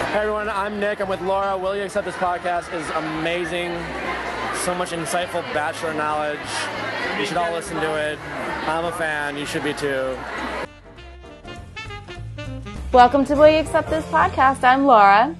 Hey everyone, I'm Nick. I'm with Laura. Will you accept this podcast? is amazing. So much insightful bachelor knowledge. You should all listen to it. I'm a fan. You should be too. Welcome to Will You Accept This podcast. I'm Laura.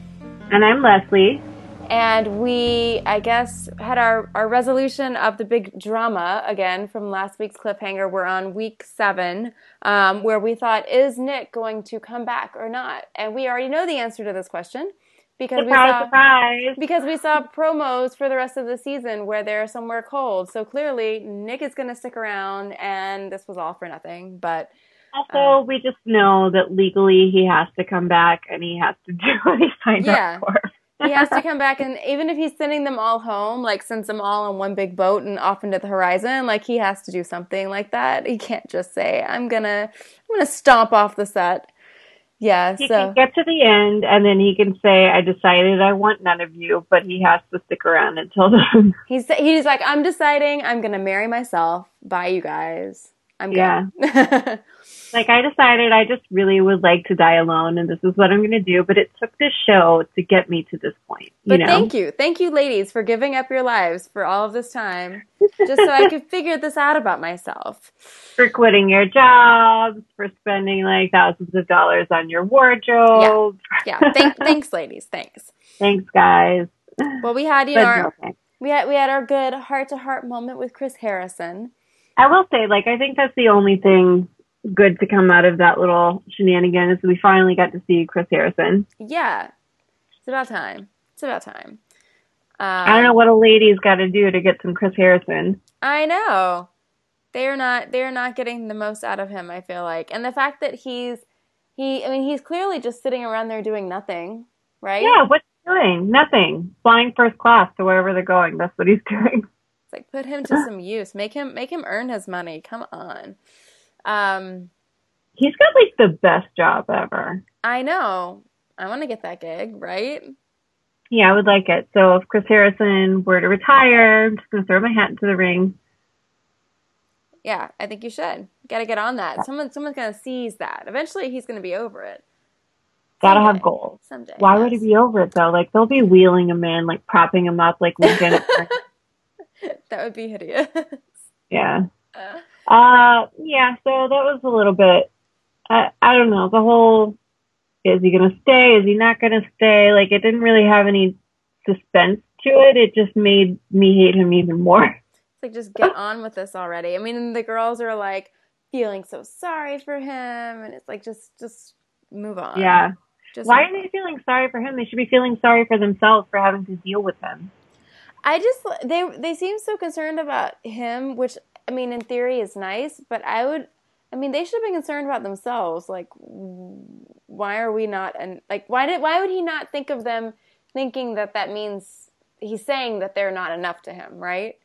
And I'm Leslie. And we, I guess, had our, our resolution of the big drama again from last week's cliffhanger. We're on week seven, um, where we thought, is Nick going to come back or not? And we already know the answer to this question because surprise, we saw surprise. because we saw promos for the rest of the season where they're somewhere cold. So clearly, Nick is going to stick around, and this was all for nothing. But also, um, we just know that legally he has to come back and he has to do what he signed yeah. up for he has to come back and even if he's sending them all home like sends them all on one big boat and off into the horizon like he has to do something like that. He can't just say i'm gonna i'm gonna stomp off the set. Yeah he so can get to the end and then he can say i decided i want none of you but he has to stick around until then. He's he's like i'm deciding i'm gonna marry myself Bye, you guys. I'm yeah like I decided I just really would like to die alone and this is what I'm going to do. But it took this show to get me to this point. You but know? thank you. Thank you, ladies, for giving up your lives for all of this time just so I could figure this out about myself. For quitting your jobs, for spending like thousands of dollars on your wardrobe. Yeah. yeah. Thank, thanks, ladies. Thanks. Thanks, guys. Well, we had, you know, our, we had, we had our good heart to heart moment with Chris Harrison. I will say, like, I think that's the only thing good to come out of that little shenanigan is we finally got to see Chris Harrison. Yeah, it's about time. It's about time. Um, I don't know what a lady's got to do to get some Chris Harrison. I know they're not they're not getting the most out of him. I feel like, and the fact that he's he I mean he's clearly just sitting around there doing nothing, right? Yeah, what's he doing? Nothing. Flying first class to wherever they're going. That's what he's doing. It's like put him to some use. Make him make him earn his money. Come on. Um, He's got like the best job ever. I know. I want to get that gig, right? Yeah, I would like it. So if Chris Harrison were to retire, I'm just gonna throw my hat into the ring. Yeah, I think you should. Got to get on that. Someone, someone's gonna seize that. Eventually, he's gonna be over it. Gotta have goals. Someday. Why yes. would he be over it though? Like they'll be wheeling him in, like propping him up, like Lincoln. that would be hideous. Yeah. Uh, uh, yeah, so that was a little bit, I, I don't know, the whole, is he going to stay? Is he not going to stay? Like, it didn't really have any suspense to it. It just made me hate him even more. It's like, just get on with this already. I mean, the girls are like feeling so sorry for him, and it's like, just, just move on. Yeah. Just Why are they feeling sorry for him? They should be feeling sorry for themselves for having to deal with him. I just they they seem so concerned about him, which I mean, in theory, is nice, but I would. I mean, they should have been concerned about themselves. Like, why are we not? And like, why did? Why would he not think of them thinking that that means he's saying that they're not enough to him, right?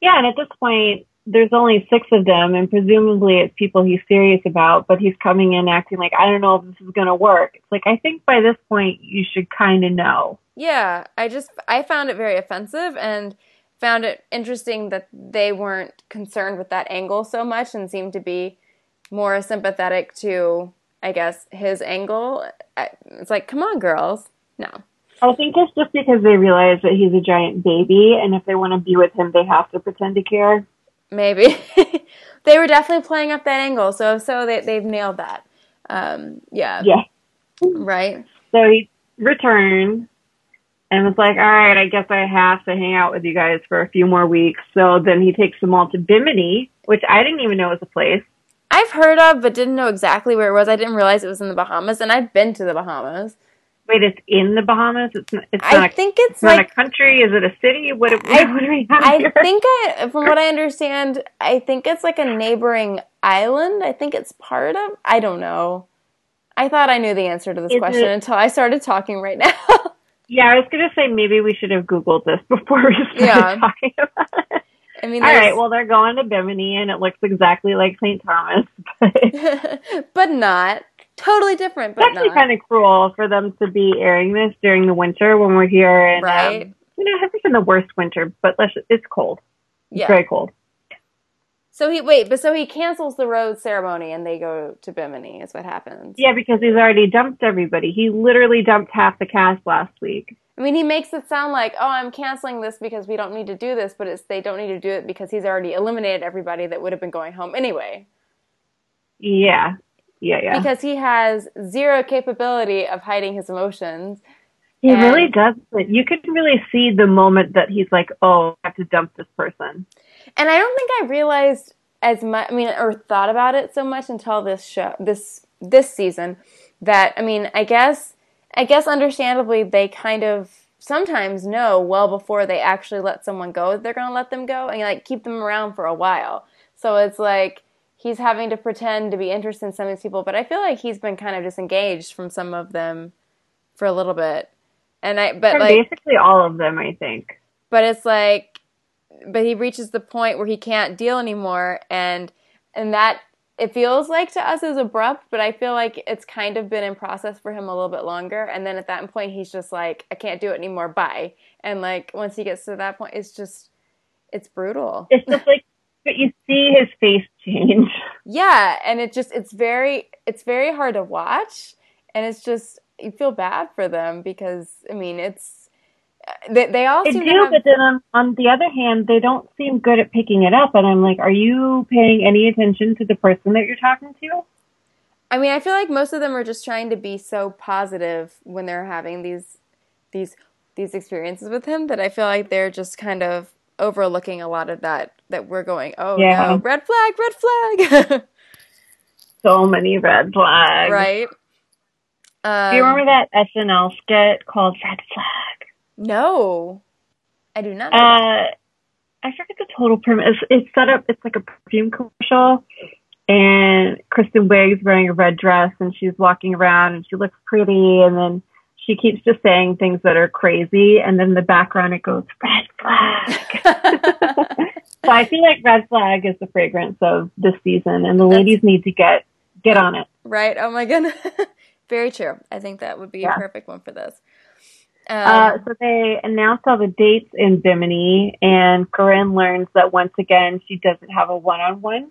Yeah, and at this point, there's only six of them, and presumably it's people he's serious about. But he's coming in acting like I don't know if this is going to work. It's like I think by this point you should kind of know. Yeah, I just I found it very offensive and found it interesting that they weren't concerned with that angle so much and seemed to be more sympathetic to, I guess, his angle. It's like, come on, girls. No. I think it's just because they realize that he's a giant baby, and if they want to be with him, they have to pretend to care. Maybe. they were definitely playing up that angle, so so they, they've nailed that. Um, yeah. Yeah. Right? So he returned and was like, all right, I guess I have to hang out with you guys for a few more weeks. So then he takes them all to Bimini, which I didn't even know was a place. I've heard of, but didn't know exactly where it was. I didn't realize it was in the Bahamas, and I've been to the Bahamas. Wait, it's in the Bahamas. It's not, it's I not think it's, it's like not a country. Is it a city? What? what, I, what we I here? think I, from what I understand, I think it's like a neighboring island. I think it's part of. I don't know. I thought I knew the answer to this Is question it- until I started talking right now. Yeah, I was gonna say maybe we should have googled this before we started Yeah. talking about it. I mean, all right. well they're going to Bimini and it looks exactly like St. Thomas, but but not totally different. But actually kind of cruel for them to be airing this during the winter when we're here. And, right. Um, you know, it hasn't been the worst winter, but let's, it's cold. It's yeah. very cold. So he wait, but so he cancels the rose ceremony and they go to Bimini. Is what happens. Yeah, because he's already dumped everybody. He literally dumped half the cast last week. I mean, he makes it sound like, oh, I'm canceling this because we don't need to do this, but it's they don't need to do it because he's already eliminated everybody that would have been going home anyway. Yeah, yeah, yeah. Because he has zero capability of hiding his emotions. he and- really does. But you can really see the moment that he's like, "Oh, I have to dump this person." And I don't think I realized as much, I mean, or thought about it so much until this show, this this season, that I mean, I guess, I guess, understandably, they kind of sometimes know well before they actually let someone go that they're going to let them go and like keep them around for a while. So it's like he's having to pretend to be interested in some of these people, but I feel like he's been kind of disengaged from some of them for a little bit. And I, but From like, basically all of them, I think. but it's like but he reaches the point where he can't deal anymore and and that it feels like to us is abrupt but i feel like it's kind of been in process for him a little bit longer and then at that point he's just like i can't do it anymore bye and like once he gets to that point it's just it's brutal It's just like, but you see his face change. yeah and it just it's very it's very hard to watch and it's just you feel bad for them because i mean it's they, they all They do, to have, but then on, on the other hand, they don't seem good at picking it up. And I'm like, are you paying any attention to the person that you're talking to? I mean, I feel like most of them are just trying to be so positive when they're having these these these experiences with him that I feel like they're just kind of overlooking a lot of that that we're going, "Oh Yeah. no, red flag, red flag." So many red flags. right? Um, Do you remember that SNL skit called Red Flag? No. I do not. Uh, I forget the total premise. It's set up. It's like a perfume commercial, and Kristen Wiig's wearing a red dress, and she's walking around, and she looks pretty, and then she keeps just saying things that are crazy, and then in the background it goes red flag. so I feel like red flag is the fragrance of this season, and the That's- ladies need to get get on it. right? Oh my goodness. Very true. I think that would be Yeah. a perfect one for this. Um, Uh, so they announced all the dates in Bimini, and Corinne learns that once again she doesn't have a one-on-one.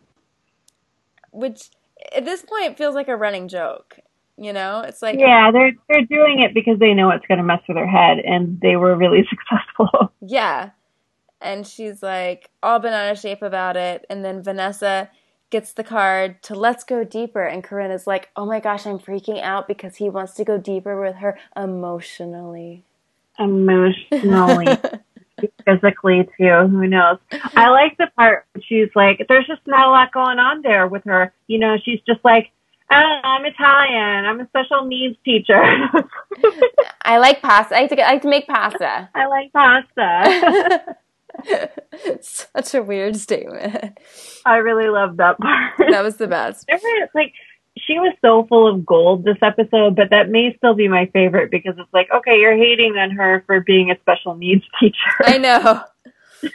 which at this point feels like a running joke. You know, it's like Yeah, they're they're doing it because they know it's going to mess with her head, and they were really successful. Yeah. And she's like all been out of shape about it. And then Vanessa gets the card to let's go deeper. And Corinne is like, oh my gosh, I'm freaking out because he wants to go deeper with her emotionally. Emotionally, physically too. Who knows? I like the part where she's like, "There's just not a lot going on there with her." You know, she's just like, oh, I'm Italian. I'm a special needs teacher. I like pasta. I like to, I like to make pasta. I like pasta." Such a weird statement. I really loved that part. That was the best. Remember, like she was so full of gold this episode, but that may still be my favorite because it's like, okay, you're hating on her for being a special needs teacher. I know.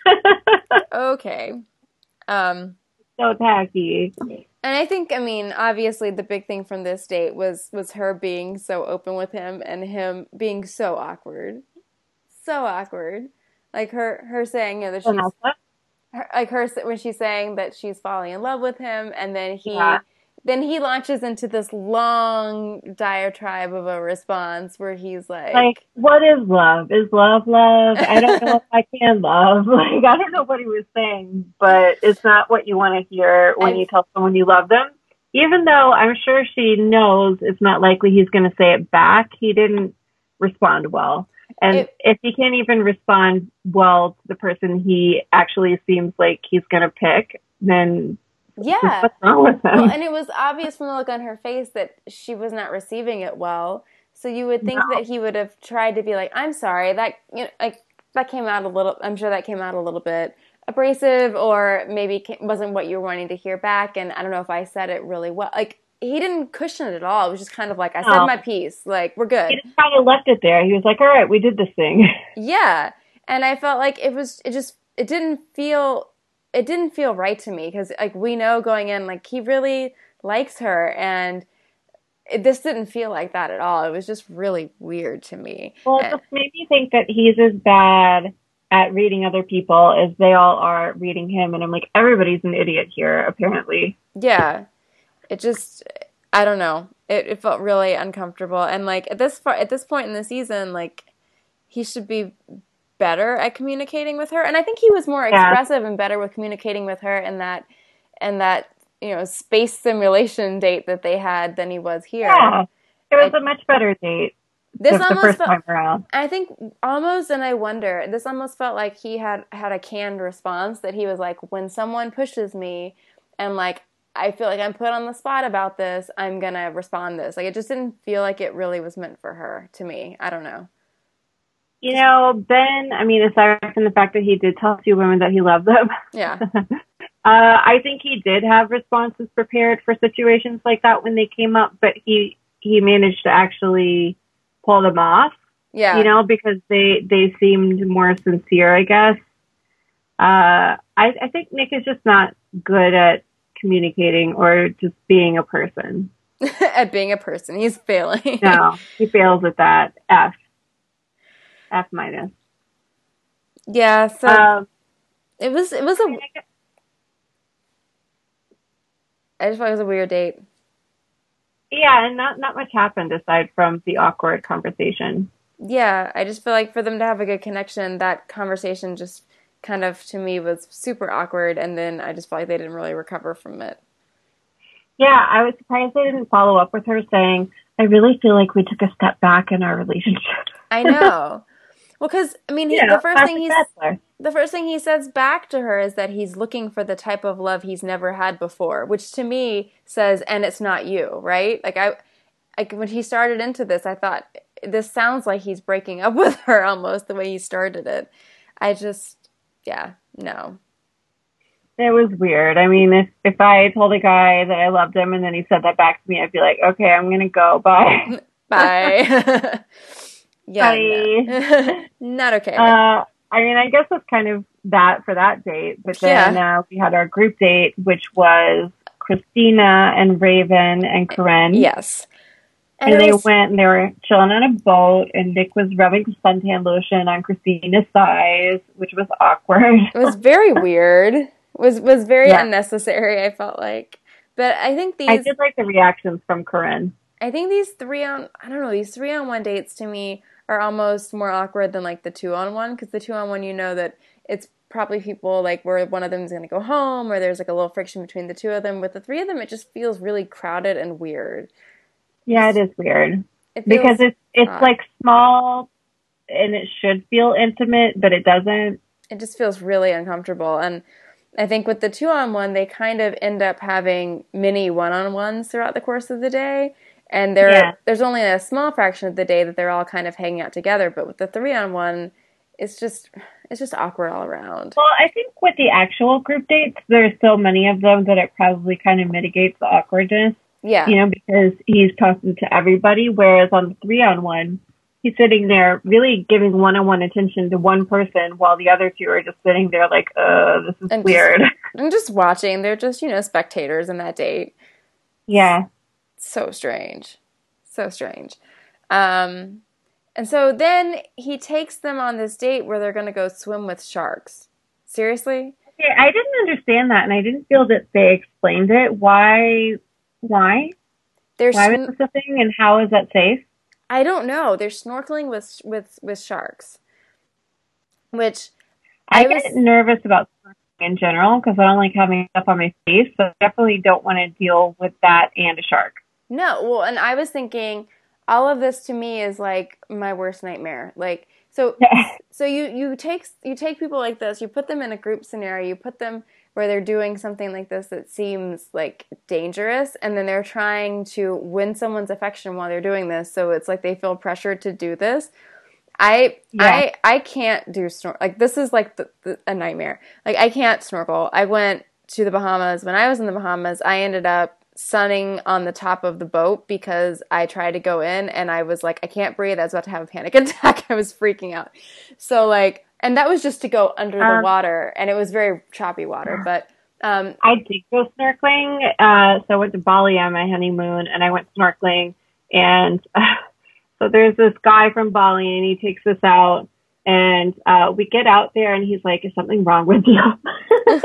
Okay. Um, so tacky. And I think, I mean, obviously, the big thing from this date was was her being so open with him and him being so awkward, so awkward. Like her her saying you know, that she's her, like her when she's saying that she's falling in love with him, and then he Yeah. then he launches into this long diatribe of a response where he's like, Like, what is love? Is love love? I don't know if I can love. Like, I don't know what he was saying, but it's not what you want to hear when And- you tell someone you love them. Even though I'm sure she knows it's not likely he's going to say it back, he didn't respond well. And It- if he can't even respond well to the person he actually seems like he's going to pick, then yeah. what's wrong with him? Well, and it was obvious from the look on her face that she was not receiving it well. So you would think No. that he would have tried to be like, "I'm sorry that you know, like that came out a little. I'm sure that came out a little bit abrasive, or maybe wasn't what you were wanting to hear back." And I don't know if I said it really well. Like he didn't cushion it at all. It was just kind of like, "I said No. my piece. Like we're good." he just kind of left it there. He was like, all right, we did this thing. Yeah. And I felt like it was it just it didn't feel it didn't feel right to me cuz like we know going in like he really likes her and it, this didn't feel like that at all. It was just really weird to me. Well, it And- just made me think that he's as bad at reading other people as they all are reading him, and I'm like, everybody's an idiot here, apparently. Yeah, it just, I don't know. It, it felt really uncomfortable, and like at this far, at this point in the season, like he should be better at communicating with her, and I think he was more Yeah. expressive and better with communicating with her in that, and that you know space simulation date that they had than he was here. Yeah, it was a much better date This almost first felt, time around. I think almost, and I wonder. This almost felt like he had had a canned response that he was like, when someone pushes me, and like I feel like I'm put on the spot about this, I'm gonna respond this. Like it just didn't feel like it really was meant for her to me. I don't know. You know, Ben, I mean, aside from the fact that he did tell two women that he loved them, Yeah, uh, I think he did have responses prepared for situations like that when they came up, but he, he managed to actually pull them off, yeah, you know, because they, they seemed more sincere, I guess. Uh, I, I think Nick is just not good at communicating or just being a person. at being a person, he's failing. No, he fails at that. F. F minus. yeah, so Um, it was it was a. I just thought it was a weird date. Yeah, and not not much happened aside from the awkward conversation. yeah, I just feel like for them to have a good connection, that conversation just kind of to me was super awkward, and then I just felt like they didn't really recover from it. Yeah, I was surprised they didn't follow up with her saying, "I really feel like we took a step back in our relationship." I know. well, because I mean, he, know, the first thing he's bachelor. the first thing he says back to her is that he's looking for the type of love he's never had before, which to me says, "And it's not you," right? Like I, like when he started into this, I thought this sounds like he's breaking up with her almost the way he started it. I just, yeah, no. It was weird. I mean, if if I told a guy that I loved him and then he said that back to me, I'd be like, "Okay, I'm gonna go. Bye." Bye. yeah, Bye. no. not okay. Uh, I mean, I guess that's kind of that for that date. But then uh, we had our group date, which was Christina and Raven and Corinne. yes. And, it they was- went and they were chilling on a boat, and Nick was rubbing suntan lotion on Christina's thighs, which was awkward. It was very weird. Was was very Yeah. unnecessary. I felt like, but I think these. I did like the reactions from Corinne. I think these three on I don't know these three on one dates to me are almost more awkward than like the two on one because the two on one you know that it's probably people like where one of them is going to go home or there's like a little friction between the two of them. With the three of them, it just feels really crowded and weird. Yeah, it is weird It because it's it's odd. like small, and it should feel intimate, but it doesn't. it just feels really uncomfortable and. I think with the two on one, they kind of end up having mini one on ones throughout the course of the day. And there, Yeah. there's only a small fraction of the day that they're all kind of hanging out together. But with the three on one, it's just it's just awkward all around. Well, I think with the actual group dates, there's so many of them that it probably kind of mitigates the awkwardness. Yeah, you know, because he's talking to everybody. Whereas on the three on one, he's sitting there really giving one on one attention to one person while the other two are just sitting there like, uh, this is And weird. I'm just watching. They're just you know spectators in that date. yeah. So strange, so strange. Um, and so then he takes them on this date where they're going to go swim with sharks. Seriously? Okay, I didn't understand that and I didn't feel that they explained it. Why, why? They're Why sn- was this a thing and how is that safe? I don't know. They're snorkeling with with with sharks, which I, I was- get nervous about snorkeling in general because I don't like having stuff on my face, so I definitely don't want to deal with that and a shark. no. Well, and I was thinking all of this to me is like my worst nightmare. Like so so you you take you take people like this, you put them in a group scenario, you put them where they're doing something like this that seems like dangerous and then they're trying to win someone's affection while they're doing this. So it's like they feel pressured to do this. I Yeah. i i can't do snor like this is like the, the, a nightmare. Like i can't snorkel. I went to the bahamas. When i was in the bahamas i ended up sunning on the top of the boat because i tried to go in and i was like i can't breathe. I was about to have a panic attack. I was freaking out. So like and that was just to go under the Um, water and it was very choppy water but um I did go snorkeling. Uh, so I went to Bali on my honeymoon and I went snorkeling. And uh, so there's this guy from Bali and he takes us out And uh, we get out there, and he's like, "Is something wrong with you?"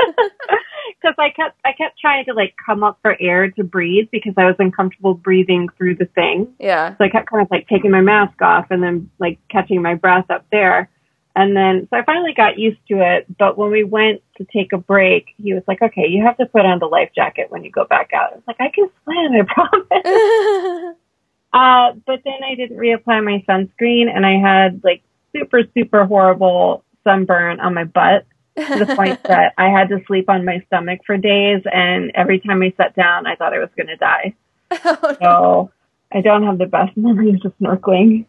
Because I kept I kept trying to like come up for air to breathe because I was uncomfortable breathing through the thing. Yeah. So I kept kind of like taking my mask off and then like catching my breath up there. And then, so I finally got used to it. But when we went to take a break, he was like, okay, you have to put on the life jacket when you go back out. I was like, I can swim, I promise. uh, but then I didn't reapply my sunscreen and I had like super, super horrible sunburn on my butt to the point that I had to sleep on my stomach for days. And every time I sat down, I thought I was going to die. Oh, no. So I don't have the best memories of snorkeling.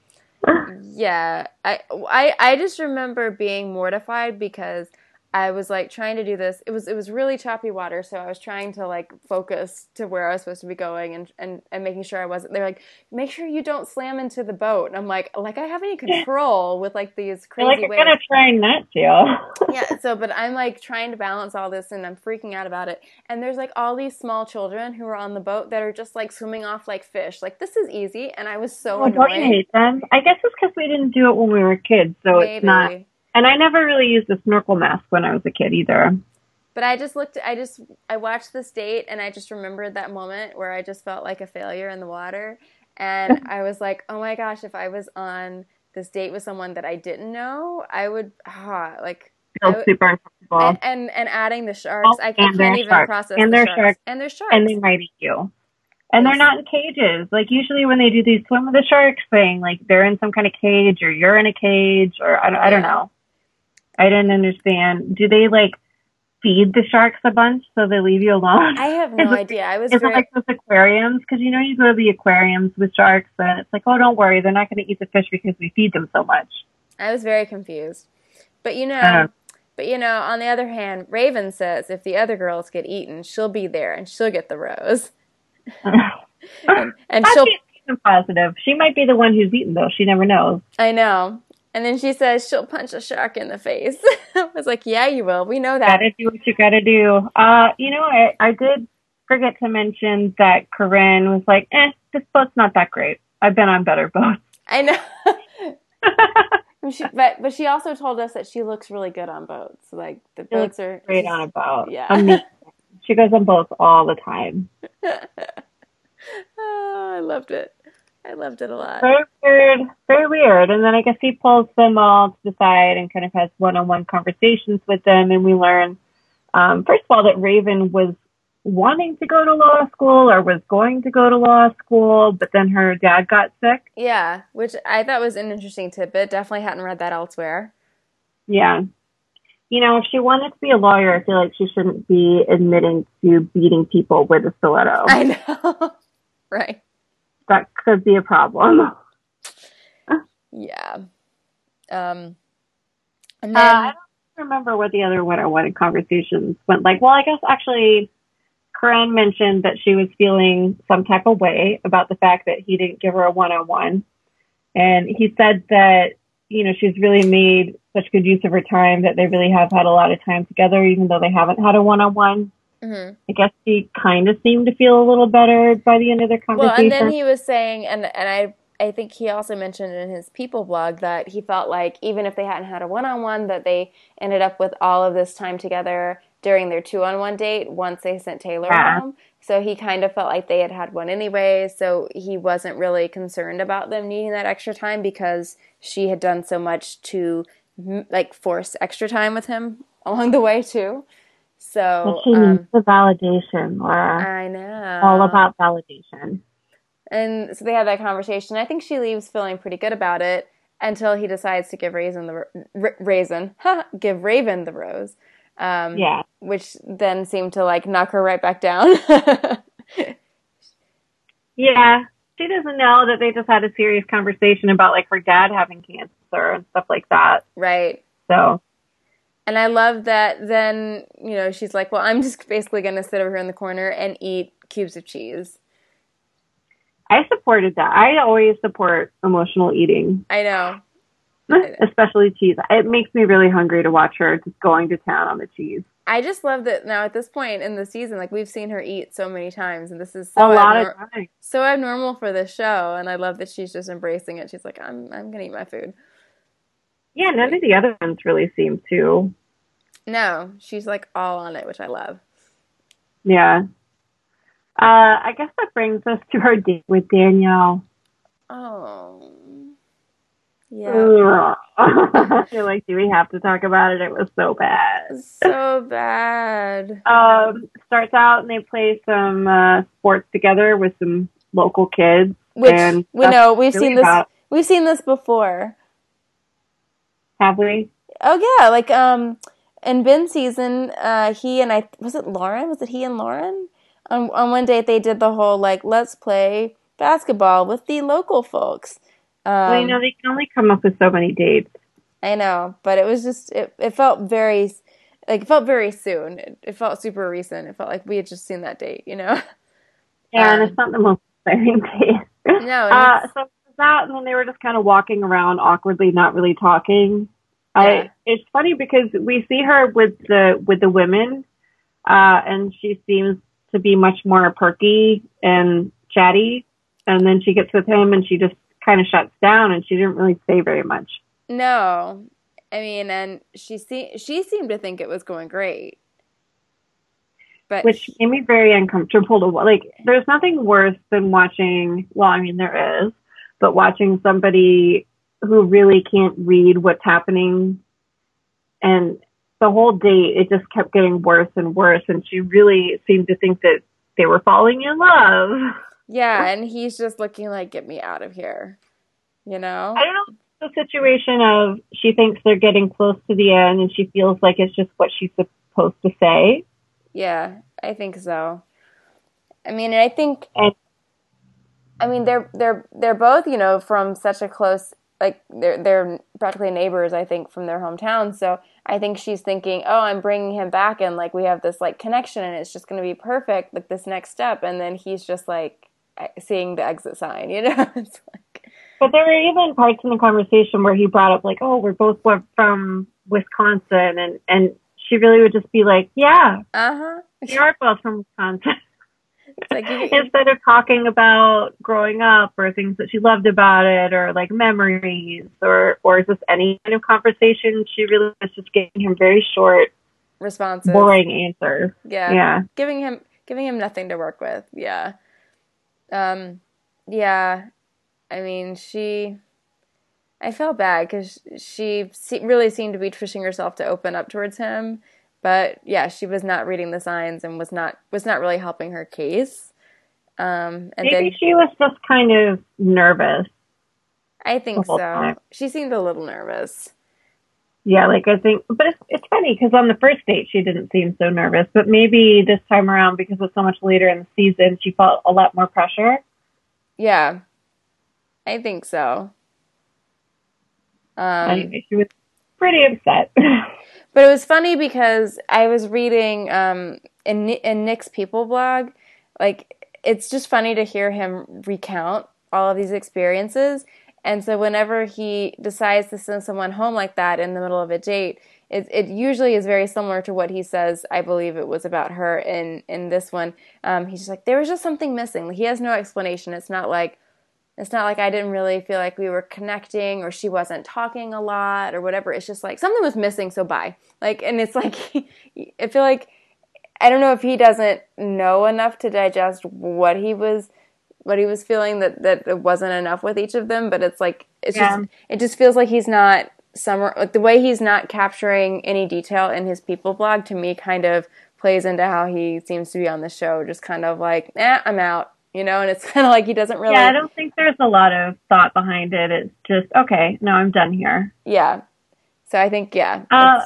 Yeah, I, I I just remember being mortified because I was like trying to do this. It was it was really choppy water, so I was trying to like focus to where I was supposed to be going and and, and making sure I wasn't. They're like, make sure you don't slam into the boat. And I'm like, like I have any control with like these crazy like, I'm waves. going to try not to. yeah so but i'm like trying to balance all this and i'm freaking out about it and there's like all these small children who are on the boat that are just like swimming off like fish like this is easy and i was so Oh, don't you hate them? I guess it's because we didn't do it when we were kids, so it's not. And I never really used a snorkel mask when I was a kid either. but i just looked i just i watched this date and i just remembered that moment where i just felt like a failure in the water and i was like oh my gosh if i was on this date with someone that i didn't know i would ah, like Feel would- super uncomfortable. and, and and adding the sharks Oh, i, can't they're even sharks. process And the they're sharks. sharks. and they're sharks and they might eat you. And they're not in cages. Like usually when they do these swim with the sharks thing, like they're in some kind of cage or you're in a cage or I don't, I don't know. I didn't understand. Do they like feed the sharks a bunch so they leave you alone? I have no idea. I was Is it very like those aquariums? Because you know you go to the aquariums with sharks and it's like, oh, don't worry, they're not going to eat the fish because we feed them so much. I was very confused. But you know, Uh. but you know, on the other hand, Raven says if the other girls get eaten, she'll be there and she'll get the rose. And, and she'll positive. She might be the one who's eaten though. She never knows. I know. And then she says she'll punch a shark in the face. I was like, "Yeah, you will. We know that." Gotta do what you gotta do. Uh, you know, I, I did forget to mention that Corinne was like, eh, this boat's not that great. I've been on better boats. I know. she, but but she also told us that she looks really good on boats. Like the She boats are great on a boat. Yeah. Amazing. She goes on boats all the time. oh, I loved it. I loved it a lot. Very weird. Very weird. And then I guess he pulls them all to the side and kind of has one-on-one conversations with them. And we learn, um, first of all, that Raven was wanting to go to law school or was going to go to law school, but then her dad got sick. Yeah, which I thought was an interesting tidbit. Definitely hadn't read that elsewhere. Yeah. You know, if she wanted to be a lawyer, I feel like she shouldn't be admitting to beating people with a stiletto. I know. right. That could be a problem. Yeah. Um and then Uh, I don't remember what the other one-on-one conversations went like. Well, I guess actually, Corinne mentioned that she was feeling some type of way about the fact that he didn't give her a one-on-one, and he said that you know she's really made such good use of her time that they really have had a lot of time together, even though they haven't had a one-on-one. Mhm. I guess he kind of seemed to feel a little better by the end of their conversation. Well, and then he was saying and and I I think he also mentioned in his people blog that he felt like even if they hadn't had a one-on-one that they ended up with all of this time together during their two-on-one date once they sent Taylor Yeah. home. So he kind of felt like they had had one anyway, so he wasn't really concerned about them needing that extra time because she had done so much to like force extra time with him along the way too. So she um, needs the validation, Laura. I know All about validation. And so they have that conversation. I think she leaves feeling pretty good about it until he decides to give Raisin the r- raisin, give Raven the rose. Um, Yeah. which then seemed to like knock her right back down. Yeah. She doesn't know that they just had a serious conversation about like her dad having cancer and stuff like that. right. So And I love that then, you know, she's like, well, I'm just basically going to sit over here in the corner and eat cubes of cheese. I supported that. I always support emotional eating, I know. especially cheese. It makes me really hungry to watch her just going to town on the cheese. I just love that now at this point in the season, like we've seen her eat so many times, and this is so a lot abnor- of times. so abnormal for this show, and I love that she's just embracing it. She's like, I'm I'm gonna eat my food. Yeah, none of the other ones really seem to. No, she's like all on it, which I love. Yeah. Uh, I guess that brings us to our date with Danielle. Oh. Yeah. I feel like, do we have to talk about it? It was so bad. So bad. Um, starts out and they play some uh, sports together with some local kids. Which and we know we've really seen this about- we've seen this before. Have we? Oh yeah, like um in Ben's season, uh he and I was it Lauren? Was it he and Lauren? On on one date they did the whole like let's play basketball with the local folks. Um, well, you know, they can only come up with so many dates. I know, but it was just it, it felt very like it felt very soon. It, it felt super recent. It felt like we had just seen that date, you know. Yeah, and Um, it's not the most exciting date. No, Uh, so that, and then they were just kind of walking around awkwardly, not really talking. Yeah. I, it's funny because we see her with the with the women, uh, and she seems to be much more perky and chatty, and then she gets with him, and she just kind of shuts down, and she didn't really say very much. No, I mean, and she se- she seemed to think it was going great, but which made me very uncomfortable to like there's nothing worse than watching well i mean there is but watching somebody who really can't read what's happening and the whole date it just kept getting worse and worse and she really seemed to think that they were falling in love yeah, and he's just looking like, "Get me out of here," you know. i don't know the situation of she thinks they're getting close to the end and she feels like it's just what she's supposed to say Yeah, I think so. I mean, and I think And- I mean they're they're they're both you know from such a close like they're they're practically neighbors I think from their hometown. So I think she's thinking, oh, I'm bringing him back and like we have this like connection and it's just going to be perfect like this next step. And then he's just like seeing the exit sign, you know. it's like But there were even parts in the conversation where he brought up like, "Oh, we're both from Wisconsin," and and she really would just be like, "Yeah, uh huh. we are both from Wisconsin," like you, instead of talking about growing up or things that she loved about it or like memories or or just any kind of conversation. She really was just giving him very short, responses. boring answers. Yeah. Yeah, Giving him giving him nothing to work with. Yeah. Um yeah. I mean, she I felt bad cuz she se- really seemed to be pushing herself to open up towards him, but yeah, she was not reading the signs and was not was not really helping her case. Um and maybe then she was just kind of nervous. I think so. time. She seemed a little nervous. Yeah, like I think, but it's it's funny because on the first date she didn't seem so nervous, but maybe this time around because it's so much later in the season, she felt a lot more pressure. Yeah. I think so. Um anyway, she was pretty upset. But it was funny because I was reading um, in in Nick's People blog, like it's just funny to hear him recount all of these experiences. And so whenever he decides to send someone home like that in the middle of a date, it, it usually is very similar to what he says. I believe it was about her in in this one. Um, he's just like there was just something missing. He has no explanation. It's not like it's not like I didn't really feel like we were connecting or she wasn't talking a lot or whatever. It's just like something was missing, so bye. Like, and it's like, I feel like, I don't know if he doesn't know enough to digest what he was, what he was feeling that, that it wasn't enough with each of them, but it's like, it's Yeah. just, it just feels like he's not summer, like the way he's not capturing any detail in his people blog to me kind of plays into how he seems to be on the show, just kind of like, eh, I'm out. You know, and it's kind of like he doesn't really. yeah, I don't think there's a lot of thought behind it. It's just okay. No, I'm done here. Yeah. So I think yeah. Uh,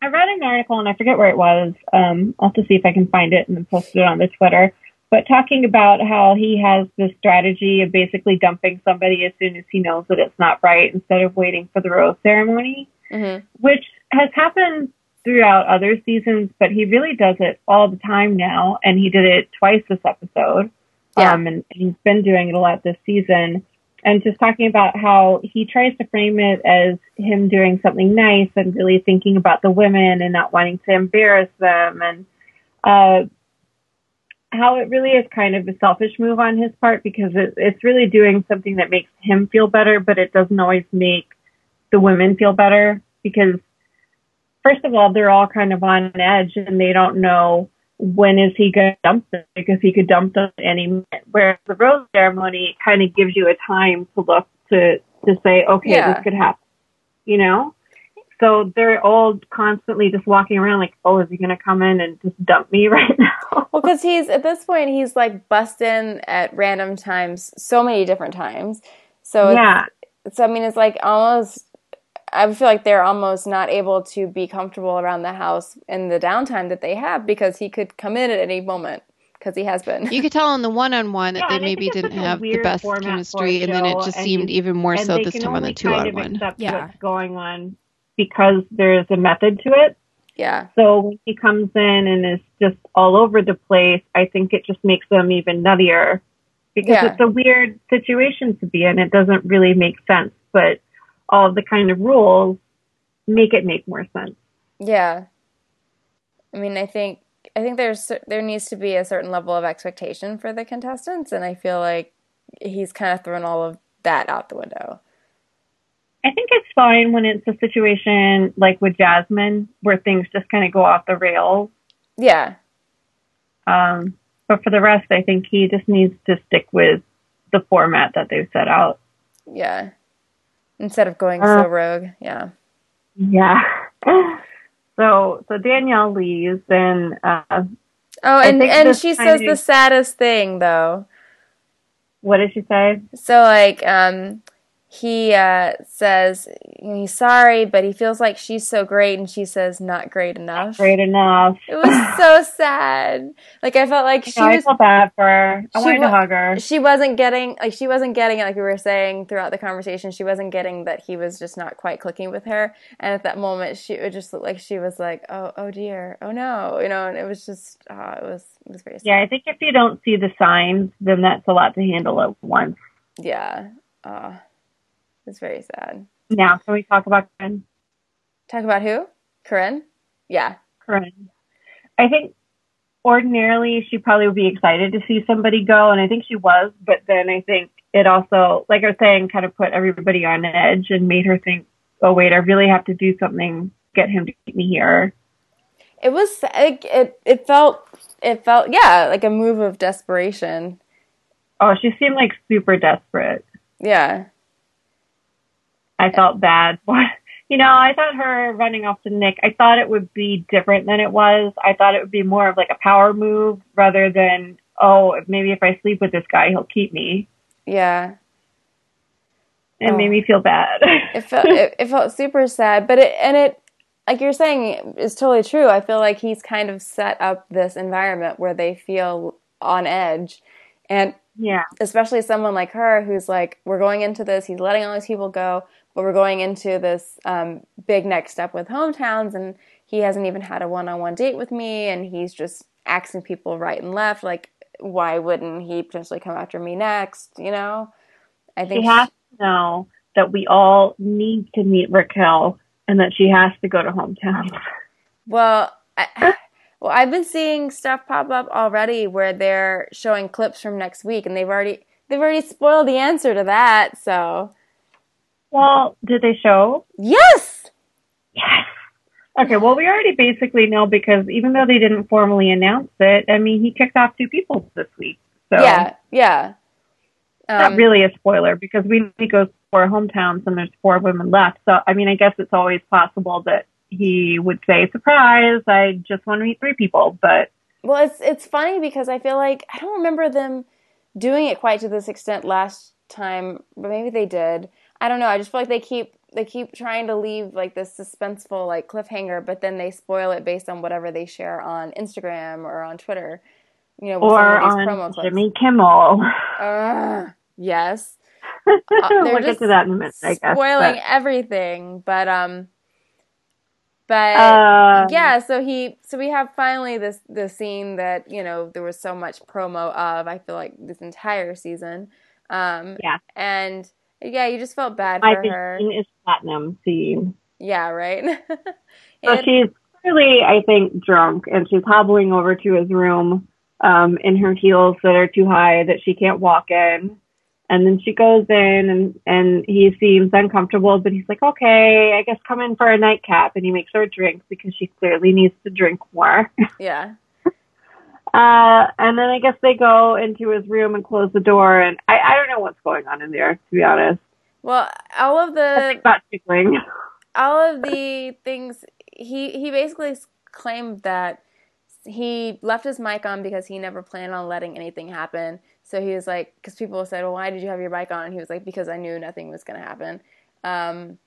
I read an article and I forget where it was. Um, I'll have to see if I can find it and then post it on the Twitter. But talking about how he has this strategy of basically dumping somebody as soon as he knows that it's not right instead of waiting for the rose ceremony, mhm. which has happened throughout other seasons, but he really does it all the time now. And he did it twice this episode. Yeah. Um, and he's been doing it a lot this season. And just talking about how he tries to frame it as him doing something nice and really thinking about the women and not wanting to embarrass them and, uh, how it really is kind of a selfish move on his part because it, it's really doing something that makes him feel better, but it doesn't always make the women feel better because first of all, they're all kind of on edge and they don't know when is he going to dump them because he could dump them any minute. Whereas the rose ceremony kind of gives you a time to look to to say, okay, Yeah. this could happen, you know. So they're all constantly just walking around like, oh, is he going to come in and just dump me right now? Well, because he's at this point he's like busting at random times, so many different times. So yeah, so I mean, it's like almost. I feel like they're almost not able to be comfortable around the house in the downtime that they have because he could come in at any moment because he has been. You could tell on the one-on-one that Yeah, they maybe didn't have the best format for a chemistry, and then it just seemed you- even more so this time on the only kind of two-on-one. accept Yeah. what's going on because there's a method to it. yeah, So when he comes in and is just all over the place, I think it just makes them even nuttier because Yeah. it's a weird situation to be in. It doesn't really make sense, but all of the kind of rules make it make more sense. yeah. I mean, I think I think there's there needs to be a certain level of expectation for the contestants, and I feel like he's kind of thrown all of that out the window. I think it's fine when it's a situation like with Jasmine where things just kind of go off the rails. Yeah, Um, but for the rest, I think he just needs to stick with the format that they've set out. yeah. Instead of going Uh, so rogue, yeah. Yeah. So so Danielle leaves and uh, Oh, and and she says of- the saddest thing though. what did she say? So like um he uh says he's sorry, but he feels like she's so great and she says not great enough. Great enough. It was so sad. Like I felt like she No, I was felt bad for her. I wanted to hug her. she wasn't getting like she wasn't getting it like we were saying throughout the conversation she wasn't getting that he was just not quite clicking with her and at that moment she it just looked like she was like oh oh dear oh no you know and it was just uh, it was it was very sad. Yeah, I think if you don't see the signs, then that's a lot to handle at once. yeah uh, it's very sad Now, can we talk about Corinne? talk about who Corinne yeah Corinne. I think ordinarily she probably would be excited to see somebody go, and I think she was, but then I think it also, like I was saying, kind of put everybody on edge and made her think, oh, wait, I really have to do something, get him to keep me here. it was like it it felt it felt yeah like a move of desperation Oh, she seemed like super desperate. yeah I felt bad for you know, I thought her running off to Nick, I thought it would be different than it was. I thought it would be more of like a power move rather than, oh, maybe if I sleep with this guy, he'll keep me. yeah It Oh. made me oh. feel bad. it felt it, it felt super sad but it and it like you're saying is totally true i feel like he's kind of set up this environment where they feel on edge and yeah. especially someone like her who's like we're going into this he's letting all these people go but we're going into this um, big next step with hometowns and he hasn't even had a one-on-one date with me and he's just asking people right and left like why wouldn't he potentially come after me next you know i think She has to know that we all need to meet Raquel and that she has to go to hometown. Well, I, well, I've been seeing stuff pop up already where they're showing clips from next week, and they've already they've already spoiled the answer to that. So Well, did they show? yes, Yes. Okay, well, we already basically know because even though they didn't formally announce it, I mean, he kicked off two people this week. So yeah, yeah. not Um, really a spoiler because we he goes for hometowns and there's four women left. So, I mean, I guess it's always possible that he would say, surprise, I just want to meet three people. But Well, it's it's funny because I feel like I don't remember them doing it quite to this extent last time, but maybe they did. I don't know. I just feel like they keep they keep trying to leave like this suspenseful like cliffhanger, but then they spoil it based on whatever they share on Instagram or on Twitter. You know, or of these promo on clips. Jimmy Kimmel. Ugh, yes, we'll they're get just to that in a minute, I guess. spoiling everything. But um, but but, um, yeah so he so we have finally this the scene that you know there was so much promo of i feel like this entire season um Yeah. and yeah you just felt bad My for her is platinum scene. yeah right So And- she's clearly, I think, drunk, and she's hobbling over to his room um, in her heels that are too high that she can't walk in. And then she goes in and, and he seems uncomfortable, but he's like, okay, I guess come in for a nightcap. And he makes her a drink because she clearly needs to drink more. Yeah. Uh, and then I guess they go into his room and close the door. And I, I don't know what's going on in there, to be honest. Well, all of the About tickling. all of the things he he basically claimed that he left his mic on because he never planned on letting anything happen. So he was like, because people said, "Well, why did you have your mic on?" And he was like, "Because I knew nothing was going to happen." Um,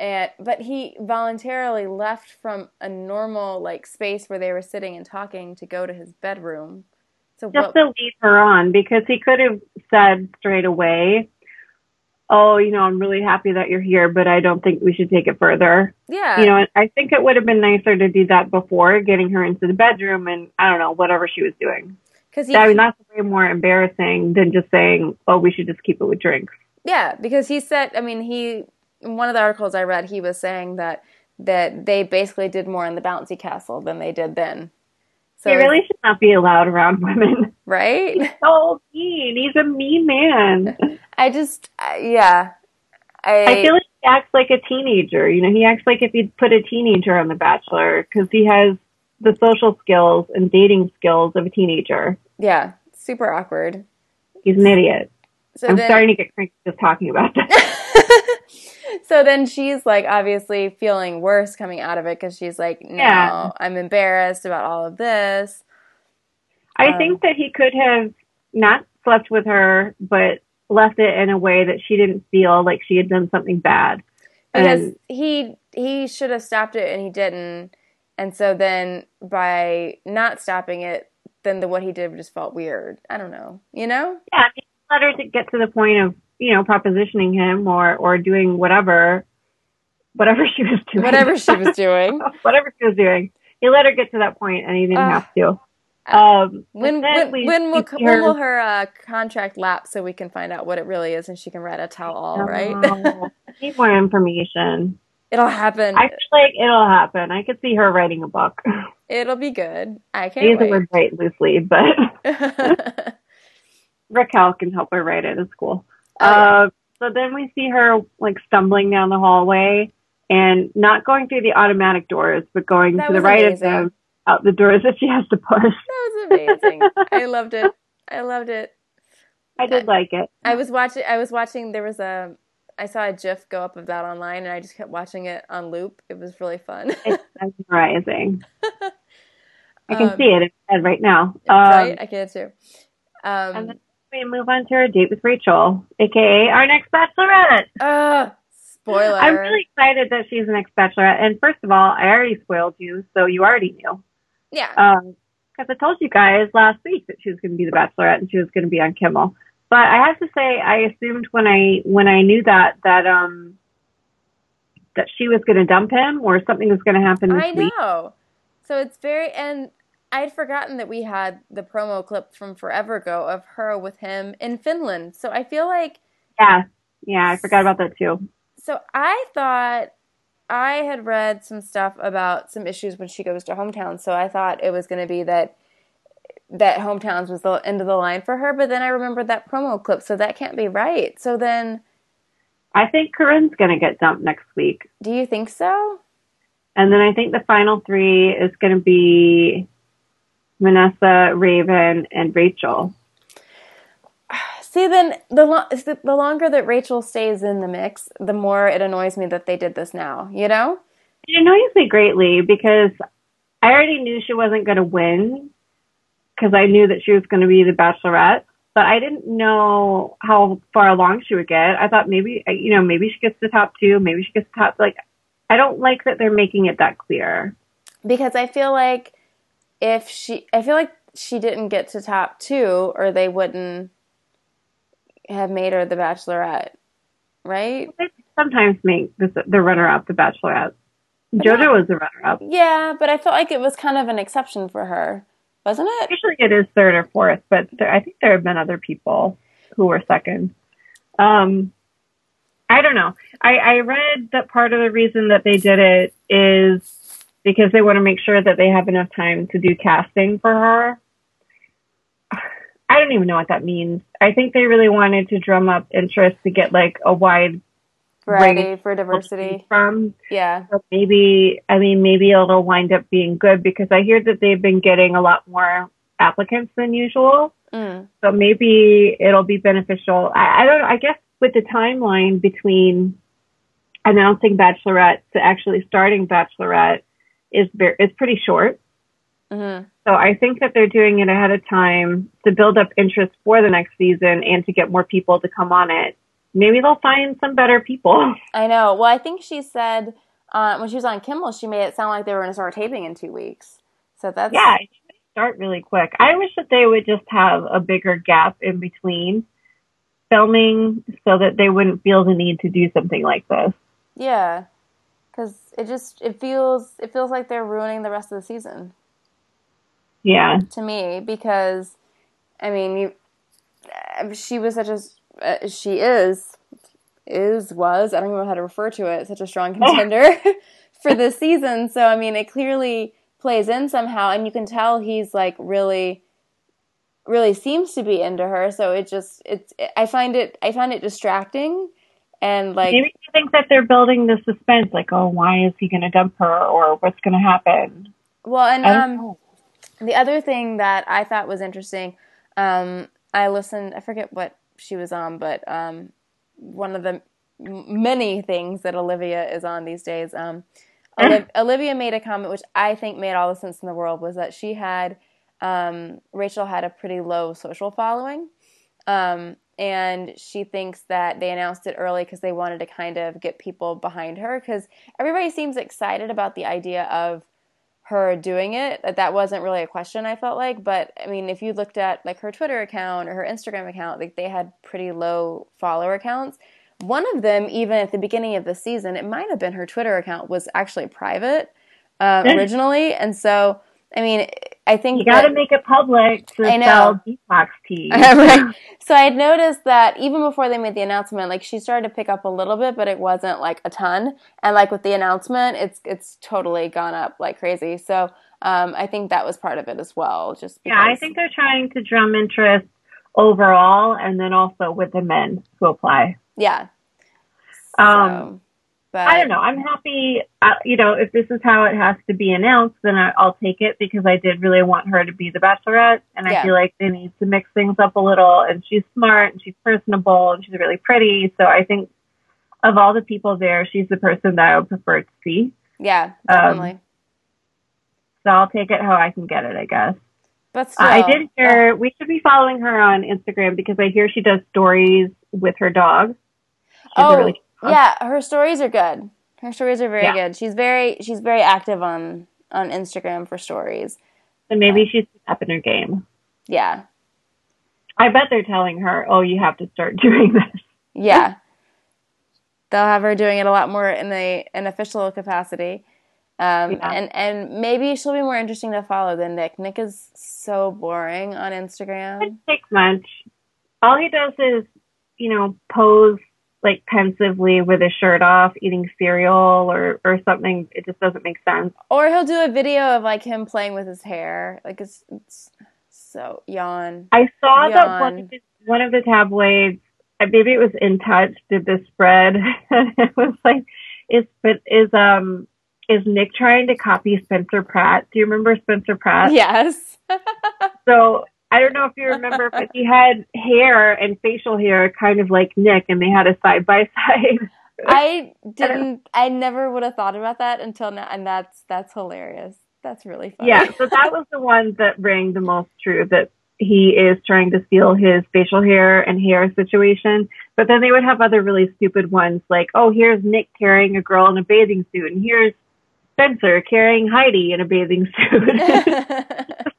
and but he voluntarily left from a normal like space where they were sitting and talking to go to his bedroom. So just what? to lead her on because he could have said straight away, "Oh, you know, I'm really happy that you're here, but I don't think we should take it further." yeah, You know, I think it would have been nicer to do that before getting her into the bedroom and I don't know whatever she was doing. because I mean, that's way more embarrassing than just saying, "Oh, we should just keep it with drinks." Yeah, because he said, I mean, he in one of the articles I read, he was saying that that they basically did more in the bouncy castle than they did then. So he really should not be allowed around women. right? He's so mean. He's a mean man. I just, I- yeah, I, I feel like he acts like a teenager. You know, he acts like if you'd put a teenager on The Bachelor because he has the social skills and dating skills of a teenager. yeah, super awkward. He's an idiot. So I'm then, starting to get cranky just talking about that. so then she's like obviously feeling worse coming out of it because she's like, no, Yeah. I'm embarrassed about all of this. I Um, think that he could have not slept with her, but left it in a way that she didn't feel like she had done something bad. because And he he should have stopped it and he didn't and so then by not stopping it then the what he did just felt weird i don't know you know yeah, let her to get to the point of you know propositioning him or or doing whatever, whatever she was doing. whatever she was doing whatever she was doing. He let her get to that point, and he didn't Uh, have to. Um, when when we- when will, when will her uh, contract lapse so we can find out what it really is and she can write a tell all right I need more information. it'll happen I feel like it'll happen. I could see her writing a book. it'll be good i can't use the wait word write loosely, but Raquel can help her write it. It's cool. Oh, yeah. Uh, so then we see her like stumbling down the hallway and not going through the automatic doors, but going That to the right amazing. of them, out the doors that she has to push. that was amazing i loved it i loved it I did like it. I was watching. I was watching. There was a. I saw a GIF go up of that online, and I just kept watching it on loop. It was really fun. It's mesmerizing. I can Um, see it in my head right now. Um, right? I it too. Um, we move on to our date with Rachel, aka our next bachelorette. uh, spoiler. I'm really excited that she's the next bachelorette. And first of all, I already spoiled you, so you already knew. yeah. Because I told you guys last week that she was going to be the bachelorette and she was going to be on Kimmel. But I have to say, I assumed when I when I knew that that um that she was going to dump him or something was going to happen this I week. know. So it's very and I'd forgotten that we had the promo clip from forever ago of her with him in Finland. So I feel like Yeah, yeah, I forgot about that too. so I thought I had read some stuff about some issues when she goes to hometown. So I thought it was going to be that that hometowns was the end of the line for her. But then I remembered that promo clip, so that can't be right. So then, I think Corinne's going to get dumped next week. do you think so? And then I think the final three is going to be Vanessa, Raven, and Rachel. See, then the lo- the the longer that Rachel stays in the mix, the more it annoys me that they did this now. You know? It annoys me greatly because I already knew she wasn't going to win because I knew that she was going to be the bachelorette, but I didn't know how far along she would get. I thought maybe, you know, maybe she gets the top two, maybe she gets to top, like, I don't like that they're making it that clear. because I feel like if she, I feel like she didn't get to top two, or they wouldn't have made her the Bachelorette, right? They sometimes make the runner up the bachelorette. JoJo was the runner up. Yeah, but I felt like it was kind of an exception for her, wasn't it? Usually it is third or fourth, but there, I think there have been other people who were second. Um, I don't know. I, I read that part of the reason that they did it is because they want to make sure that they have enough time to do casting for her. I don't even know what that means. I think they really wanted to drum up interest to get like a wide Variety for diversity. from. Yeah. So maybe, I mean, maybe it'll wind up being good because I hear that they've been getting a lot more applicants than usual. Mm. So maybe it'll be beneficial. I, I don't. I guess with the timeline between announcing Bachelorette to actually starting Bachelorette is very, is pretty short. hmm So I think that they're doing it ahead of time to build up interest for the next season and to get more people to come on it. Maybe they'll find some better people. I know. Well, I think she said uh, when she was on Kimmel, she made it sound like they were going to start taping in two weeks. So that's Yeah, I think they start really quick. I wish that they would just have a bigger gap in between filming so that they wouldn't feel the need to do something like this. yeah, because it just it feels it feels like they're ruining the rest of the season Yeah. to me because I mean you, uh, she was such a uh, she is is was I don't even know how to refer to it such a strong contender for this season. So I mean it clearly plays in somehow, and you can tell he's like really really seems to be into her. So it just it's I find it I find it distracting and like Maybe you think that they're building the suspense, like, oh, why is he going to dump her or what's going to happen? well and um. The other thing that I thought was interesting, um, I listened. I forget what she was on, but um, one of the m- many things that Olivia is on these days. Um, Oliv- Olivia made a comment which I think made all the sense in the world was that she had um, Rachel had a pretty low social following, um, and she thinks that they announced it early because they wanted to kind of get people behind her because everybody seems excited about the idea of her doing it. That that wasn't really a question i felt like but i mean if you looked at like her twitter account or her instagram account like they had pretty low follower accounts one of them even at the beginning of the season it might have been her twitter account was actually private uh, originally and so i mean i think You got to make it public to I know. sell detox tea. right. So I had noticed that even before they made the announcement, like she started to pick up a little bit, but it wasn't like a ton. And like with the announcement, it's it's totally gone up like crazy. So um, I think that was part of it as well. Just because, Yeah, I think they're trying to drum interest overall and then also with the men who apply. yeah. Um, So, but I don't know. I'm happy. Uh, you know, if this is how it has to be announced, then I, I'll take it because I did really want her to be the Bachelorette, and I Yeah. feel like they need to mix things up a little. And she's smart, and she's personable, and she's really pretty. So I think of all the people there, she's the person that I would prefer to see. Yeah, Um, definitely. So I'll take it how I can get it, I guess. but still, Uh, I did hear we should be following her on Instagram because I hear she does stories with her dog. She has a Oh, really dog. yeah, her stories are good. Her stories are very Yeah. good. She's very she's very active on on Instagram for stories. So maybe she's up in her game. Yeah. I bet they're telling her, "Oh, you have to start doing this." Yeah. They'll have her doing it a lot more in a an official capacity. Um, Yeah. and, and maybe she'll be more interesting to follow than Nick. Nick is so boring on Instagram. It takes much. All he does is, you know, pose like pensively with his shirt off, eating cereal or or something. It just doesn't make sense. Or he'll do a video of like him playing with his hair. Like it's, it's so yawn. I saw that one of the, one of the tabloids, uh, maybe it was In Touch, did this spread. it was like, is is um is Nick trying to copy Spencer Pratt? Do you remember Spencer Pratt? Yes. So I don't know if you remember, but he had hair and facial hair kind of like Nick, and they had a side by side. I didn't. I never would have thought about that until now, and that's that's hilarious. That's really funny. Yeah, so that was the one that rang the most true that he is trying to steal his facial hair and hair situation. But then they would have other really stupid ones like, oh, here's Nick carrying a girl in a bathing suit, and here's Spencer carrying Heidi in a bathing suit.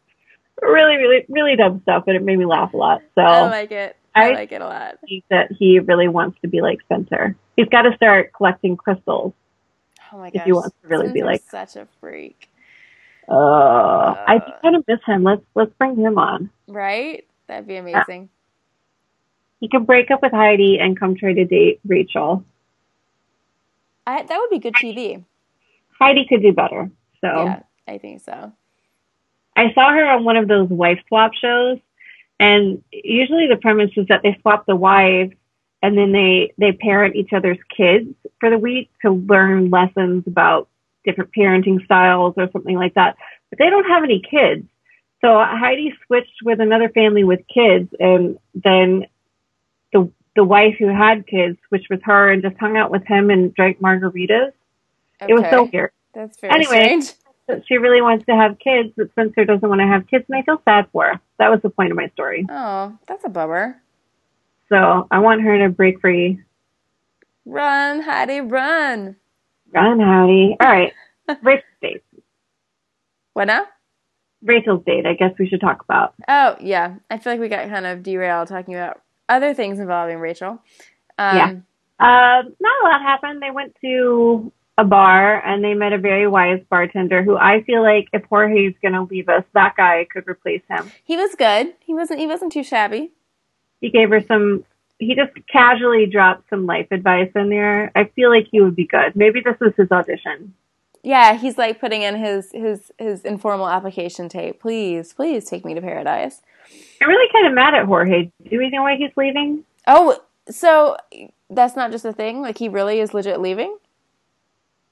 really, really, really dumb stuff, and it made me laugh a lot. So I like it. I, I- like it a lot. think that he really wants to be like Spencer. He's got to start collecting crystals. Oh my if he wants to really be Spencer's like- such a freak, Uh, I kind of miss him. Let's let's bring him on. right? That'd be amazing. He can break up with Heidi and come try to date Rachel. I, that would be good TV. Heidi could do better. So Yeah, I think so. I saw her on one of those wife swap shows, and usually the premise is that they swap the wives and then they they parent each other's kids for the week to learn lessons about different parenting styles or something like that. But they don't have any kids. So Heidi switched with another family with kids and then the the wife who had kids switched with her and just hung out with him and drank margaritas. Okay. It was so weird. That's very Anyway. strange. But she really wants to have kids, but Spencer doesn't want to have kids, and I feel sad for her. That was the point of my story. Oh, that's a bummer. So I want her to break free. Run, Heidi, run. Run, Howdy. All right. Rachel's date. What now? Rachel's date, I guess we should talk about. Oh, yeah. I feel like we got kind of derailed talking about other things involving Rachel. Um, Yeah. Uh, not a lot happened. They went to a bar and they met a very wise bartender who I feel like if Jorge's going to leave us, that guy could replace him. He was good. He wasn't. He wasn't too shabby. He gave her some, he just casually dropped some life advice in there. I feel like he would be good. Maybe this was his audition. Yeah, he's like putting in his his his informal application tape. Please, please take me to paradise. I'm really kind of mad at Jorge. Do we know why he's leaving? Oh, so that's not just a thing. Like he really is legit leaving.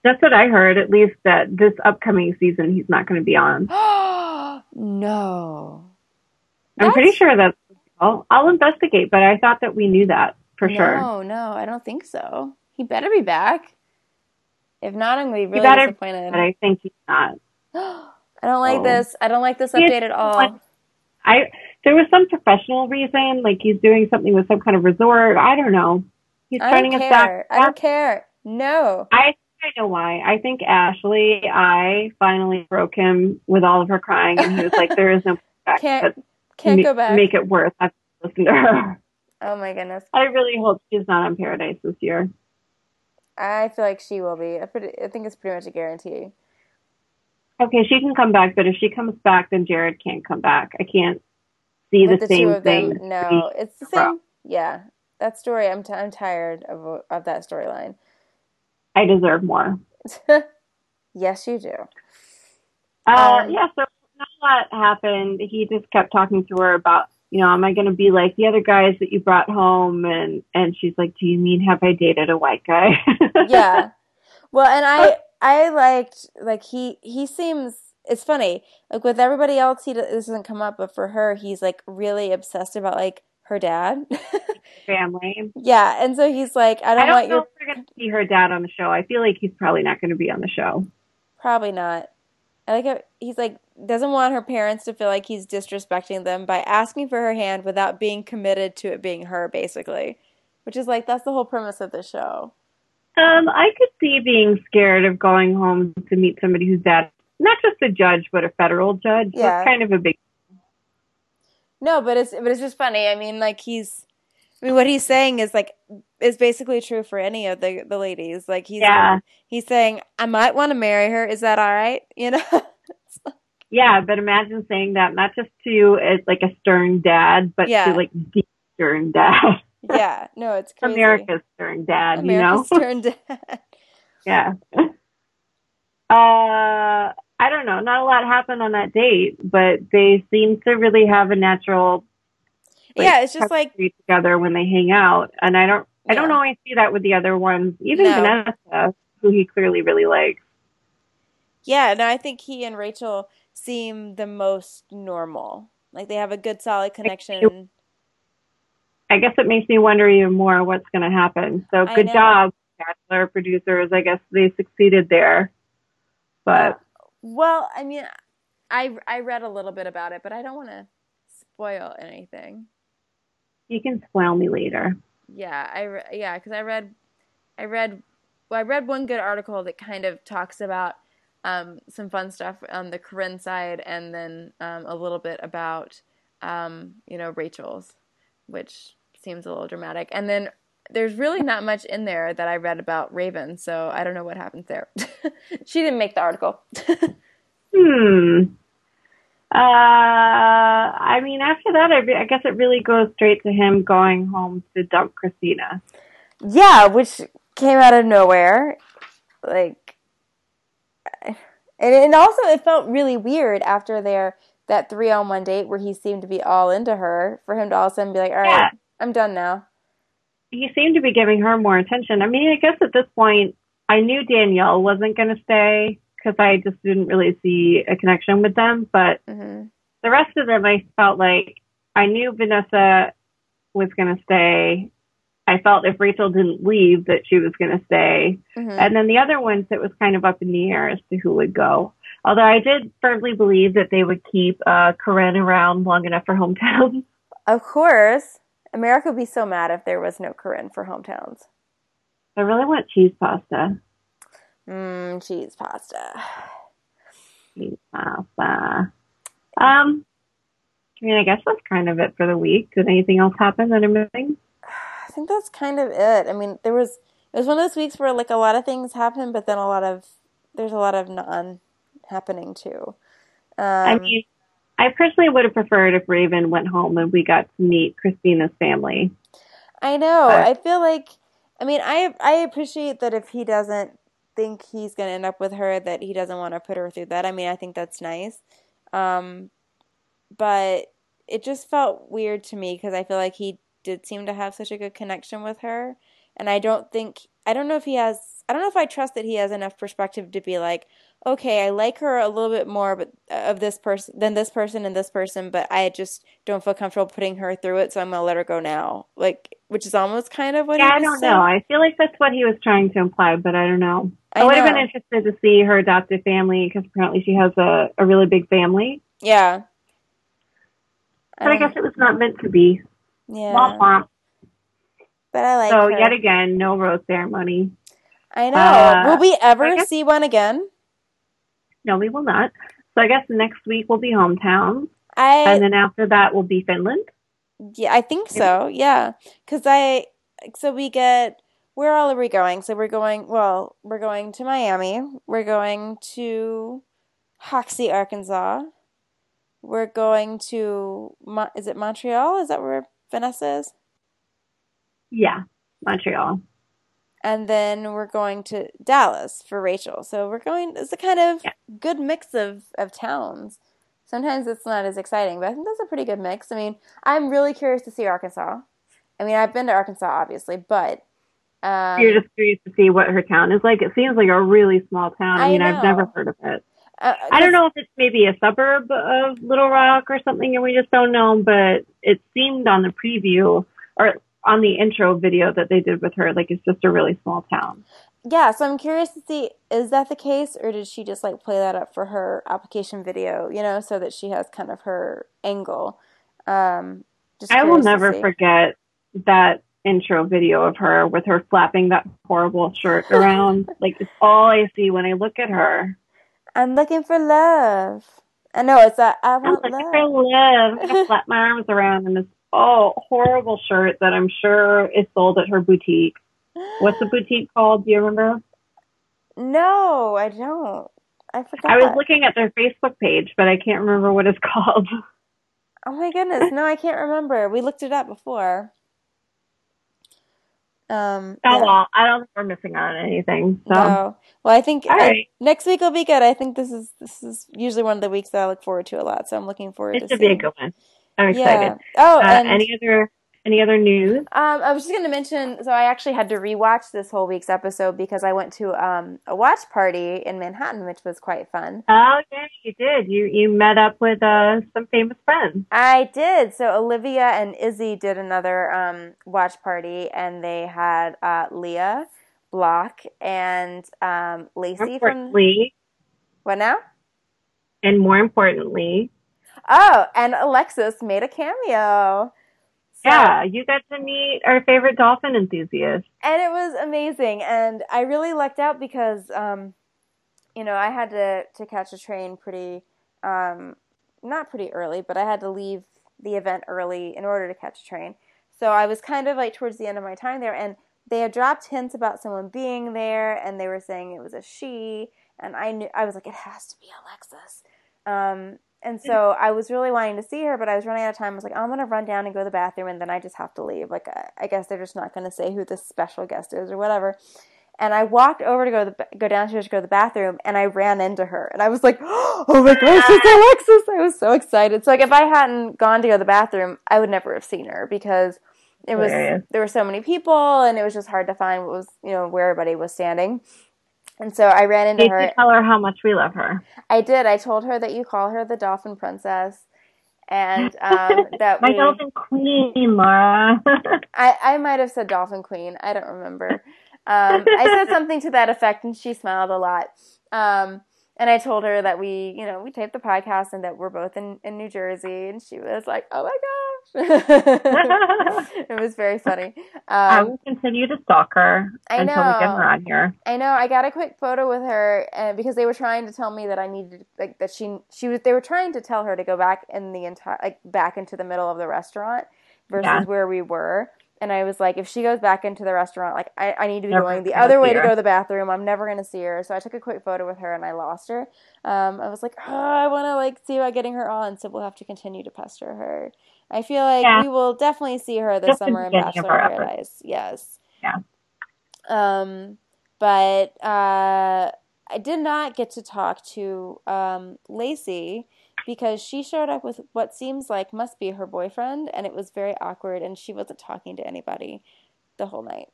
That's what I heard, at least that this upcoming season he's not going to be on. no. I'm pretty sure that's, I'll, I'll investigate, but I thought that we knew that for sure. No, no, I don't think so. He better be back. If not, I'm gonna be really better- disappointed. But I think he's not. I don't like Oh. this. I don't like this He update at all. I there was some professional reason, like he's doing something with some kind of resort. I don't know. He's I turning us back. I don't care. No. I I know why. I think Ashley, I finally broke him with all of her crying, and he was like, "There is no back. Can't- Can't ma- go back. Make it worth. I have to listen to her. Oh my goodness. I really hope she's not on Paradise this year. I feel like she will be. I, pretty, I think it's pretty much a guarantee. Okay, she can come back, but if she comes back, then Jared can't come back. I can't see the, the, same thing. them, no, it's the same. Yeah, that story. I'm t- I'm tired of of that storyline. I deserve more. yes, you do. Uh, Um, yeah, so not a lot happened. He just kept talking to her about, you know, am I going to be like the other guys that you brought home? And and she's like, do you mean have I dated a white guy? yeah. Well, and I I liked like he he seems it's funny like with everybody else he this doesn't come up but for her he's like really obsessed about like her dad. Family. yeah, and so he's like I don't, I don't want know your if we're going to see her dad on the show. I feel like he's probably not going to be on the show. probably not. I like how he's like doesn't want her parents to feel like he's disrespecting them by asking for her hand without being committed to it being her basically. Which is like that's the whole premise of the show. Um, I could see being scared of going home to meet somebody who's dad, not just a judge, but a federal judge. Yeah. That's kind of a big. No, but it's but it's just funny. I mean, like he's, I mean, what he's saying is like is basically true for any of the the ladies. Like he's Yeah. he's saying I might want to marry her. Is that all right? You know? Yeah, but imagine saying that not just to uh, like a stern dad, but Yeah. to like the stern dad, yeah. No, it's crazy. America's stern dad. America's you know? turned dad. Yeah. Uh, I don't know. Not a lot happened on that date, but they seem to really have a natural like, yeah, it's just like together when they hang out, and I don't. I don't always see that with the other ones. Even No. Vanessa, who he clearly really likes. yeah. No, I think he and Rachel seem the most normal. Like they have a good solid connection. I guess it makes me wonder even more what's going to happen. So good job, Bachelor producers. I guess they succeeded there. But Well, I mean, I I read a little bit about it, but I don't want to spoil anything. you can spoil me later. Yeah, I re- yeah, because I read, I read, well, I read one good article that kind of talks about um, some fun stuff on the Corinne side, and then um, a little bit about um, you know Rachel's, which seems a little dramatic, and then there's really not much in there that I read about Raven, so I don't know what happens there. she didn't make the article. Hmm. Uh, I mean, after that, I, re- I guess it really goes straight to him going home to dump Kristina. Yeah, which came out of nowhere. Like, and, and also it felt really weird after their that three on one date where he seemed to be all into her, for him to all of a sudden be like, all right, Yeah. I'm done now. He seemed to be giving her more attention. I mean, I guess at this point, I knew Danielle wasn't going to stay because I just didn't really see a connection with them. But hmm the rest of them, I felt like I knew Vanessa was going to stay. I felt if Rachel didn't leave that she was going to stay. hmm And then the other ones, it was kind of up in the air as to who would go. Although I did firmly believe that they would keep uh, Corinne around long enough for hometown. Of course, America would be so mad if there was no Corinne for hometowns. I really want cheese pasta. Mmm, cheese pasta. Cheese pasta. Um, I mean, I guess that's kind of it for the week. Did anything else happen that I'm missing? I think that's kind of it. I mean, there was it was one of those weeks where like a lot of things happened, but then a lot of there's a lot of non happening too. Um, I mean, I personally would have preferred if Raven went home and we got to meet Kristina's family. I know. But- I feel like I mean, I I appreciate that if he doesn't think he's going to end up with her that he doesn't want to put her through that. I mean, I think that's nice. Um but it just felt weird to me because I feel like he did seem to have such a good connection with her and I don't think I don't know if he has I don't know if I trust that he has enough perspective to be like okay, I like her a little bit more but of this person than this person and this person, but I just don't feel comfortable putting her through it, so I'm gonna let her go now. Like, which is almost kind of what Yeah, I don't saying. know. I feel like that's what he was trying to imply, but I don't know. I, I would have been interested to see her adopted family because apparently she has a, a really big family. Yeah. But I Um, guess it was not meant to be. yeah, Womp womp. but I like So her. yet again, no rose ceremony. I know. uh, Will we ever guess- see one again? No, we will not. So I guess next week will be hometown, I and then after that will be Finland. Yeah, I think so. Yeah, because I so we get where all are we going? So we're going. Well, we're going to Miami. We're going to Hoxie, Arkansas. We're going to is it Montreal? Is that where Vanessa is? Yeah, Montreal. And then we're going to Dallas for Rachel. So we're going. It's a kind of Yeah. good mix of of towns. Sometimes it's not as exciting, but I think that's a pretty good mix. I mean, I'm really curious to see Arkansas. I mean, I've been to Arkansas, obviously, but um, You're just curious to see what her town is like. It seems like a really small town. I, I mean, I've never heard of it. uh, I don't know if it's maybe a suburb of Little Rock or something, and we just don't know. But it seemed on the preview or on the intro video that they did with her, like it's just a really small town. Yeah, so I'm curious to see is that the case, or did she just like play that up for her application video? You know, so that she has kind of her angle. Um, just I will never forget that intro video of her with her flapping that horrible shirt around. like it's all I see when I look at her. I'm looking for love. I know it's that I I'm want looking love. for love. I'm gonna flap my arms around in this oh horrible shirt that I'm sure is sold at her boutique. What's the boutique called? Do you remember? No, I don't. I forgot. I was looking at their Facebook page, but I can't remember what it's called. Oh my goodness, no, I can't remember. We looked it up before. Um, Oh yeah. well, I don't think we're missing out on anything. So No. Well, I think I- right. next week will be good. I think this is this is usually one of the weeks that I look forward to a lot. So I'm looking forward it to should be a seeing. good one. I'm Yeah. excited. Oh, Uh, any other any other news? um, I was just going to mention. So I actually had to rewatch this whole week's episode because I went to um a watch party in Manhattan, which was quite fun. Oh yeah, you did. You you met up with uh some famous friends. I did. So Olivia and Izzy did another um, watch party, and they had uh, Leah Block and um, Lacey from importantly, what now? and more importantly, Oh, and Alexis made a cameo. So- yeah, you got to meet our favorite dolphin enthusiast. and it was amazing. And I really lucked out because, um, you know, I had to to catch a train pretty, um, not pretty early, but I had to leave the event early in order to catch a train. So I was kind of like towards the end of my time there, and they had dropped hints about someone being there, and they were saying it was a she, and I knew I was like, it has to be Alexis. Um, and mm-hmm. so I was really wanting to see her, but I was running out of time. I was like, I'm gonna run down and go to the bathroom, and then I just have to leave. Like, I, guess they're just not gonna say who this special guest is or whatever. and I walked over to go to the, go downstairs to go to the bathroom, and I ran into her, and I was like, "Oh my gosh, it's Alexis!" I was so excited. So like, if I hadn't gone to go to the bathroom, I would never have seen her because it was Hilarious. there were so many people, and it was just hard to find what was you know where everybody was standing. And so I ran into Did her. you tell her how much we love her? I did. I told her that you call her the Dolphin Princess, and um, that My we. dolphin queen, Laura. I, I might have said Dolphin Queen. I don't remember. Um, I said something to that effect, and she smiled a lot. Um, and I told her that we, you know, we taped the podcast and that we're both in, in New Jersey, and she was like, "Oh my gosh!" it was very funny. I Um, will continue to stalk her I until we get her on here. I know. I got a quick photo with her, and because they were trying to tell me that I needed, like, that she she was. They were trying to tell her to go back in the entire, like, back into the middle of the restaurant versus Yeah. where we were. And I was like, if she goes back into the restaurant, like, I, I need to be Never going the other way to go to the bathroom. I'm never gonna see her. So I took a quick photo with her, and I lost her. Um, I was like, oh, I want to like see about getting her on, so we'll have to continue to pester her. I feel like Yeah. we will definitely see her this Just summer in Bachelor in. Paradise. Yes. Yeah. Um, but uh, I did not get to talk to um, Lacey because she showed up with what seems like must be her boyfriend, and it was very awkward, and she wasn't talking to anybody the whole night.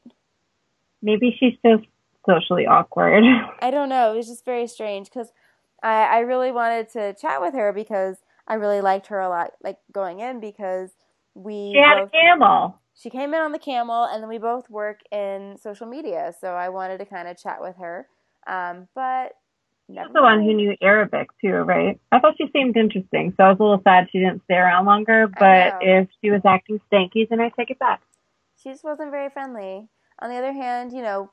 Maybe she's just socially awkward. I don't know. It was just very strange because I, I really wanted to chat with her because I really liked her a lot, like going in because we She had a camel. she came in on the camel and then we both work in social media, so I wanted to kind of chat with her. Um, but She's never the one who knew Arabic too, right? I thought she seemed interesting, so I was a little sad she didn't stay around longer. But if she was acting stanky, then I take it back. she just wasn't very friendly. On the other hand, you know,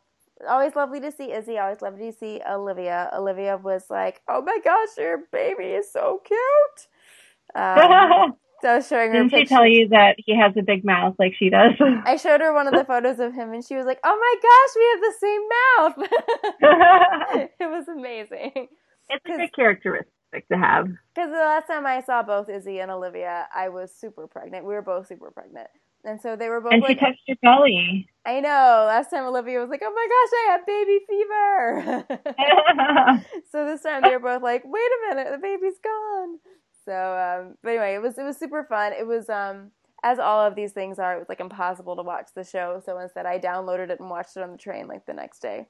always lovely to see Izzy. Always lovely to see Olivia. Olivia was like, "Oh my gosh, your baby is so cute." Um, so I was showing her Didn't she tell you that he has a big mouth like she does? I showed her one of the photos of him, and she was like, "Oh my gosh, we have the same mouth." it was amazing. it's a good characteristic to have. Because the last time I saw both Izzy and Olivia, I was super pregnant. We were both super pregnant, and so they were both And she touched your belly. "I know." Last time Olivia was like, "Oh my gosh, I have baby fever." so this time they were both like, "Wait a minute, the baby's gone." So, um, but anyway, it was it was super fun. It was um, as all of these things are. It was like impossible to watch the show, so instead I downloaded it and watched it on the train like the next day.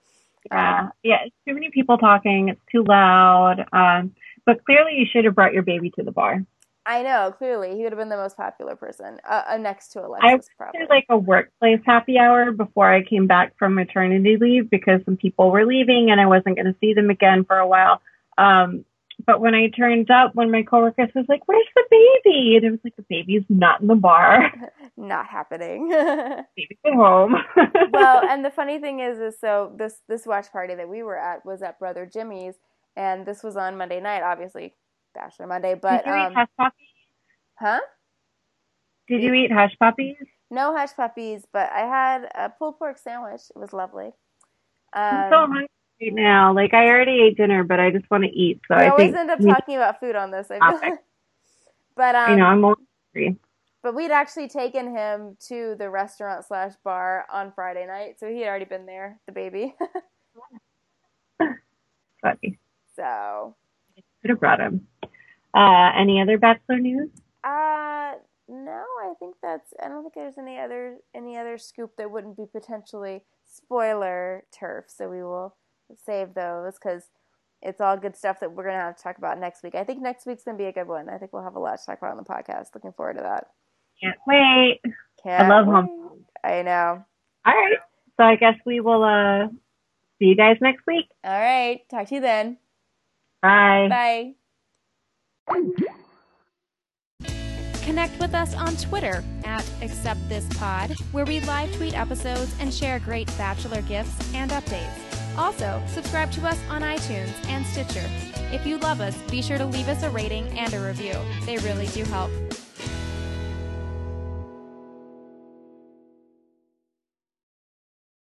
yeah, yeah. It's too many people talking. It's too loud. Um, but clearly, you should have brought your baby to the bar. I know clearly he would have been the most popular person uh, uh, next to I Alexis. probably. There's like a workplace happy hour before I came back from maternity leave because some people were leaving and I wasn't going to see them again for a while. Um, but when I turned up, one of my coworkers was like, "Where's the baby?" And it was like, "The baby's not in the bar. Not happening. Baby's at home." well, and the funny thing is, is so this this watch party that we were at was at Brother Jimmy's, and this was on Monday night, obviously Bachelor Monday. But did you eat um, hush puppies? huh? Did you eat hush puppies? No hush puppies, but I had a pulled pork sandwich. It was lovely. I'm Um, so hungry right now. Like I already ate dinner, but I just want to eat. So we I always think end up talking about food on this. I feel like. But um, you know I'm only hungry. but we'd actually taken him to the restaurant slash bar on Friday night, so he had already been there, the baby. Funny. so, Could have brought him. Uh, any other bachelor news? uh, no, I think that's. I don't think there's any other any other scoop that wouldn't be potentially spoiler turf. So we will save those because it's all good stuff that we're gonna have to talk about next week. I think next week's gonna be a good one. I think we'll have a lot to talk about on the podcast. Looking forward to that. Can't wait. Can't love wait. home. I know. All right. So I guess we will uh see you guys next week. All right. Talk to you then. Bye. Bye. Connect with us on Twitter at AcceptThisPod, where we live tweet episodes and share great Bachelor gifts and updates. Also, subscribe to us on iTunes and Stitcher. If you love us, be sure to leave us a rating and a review. They really do help.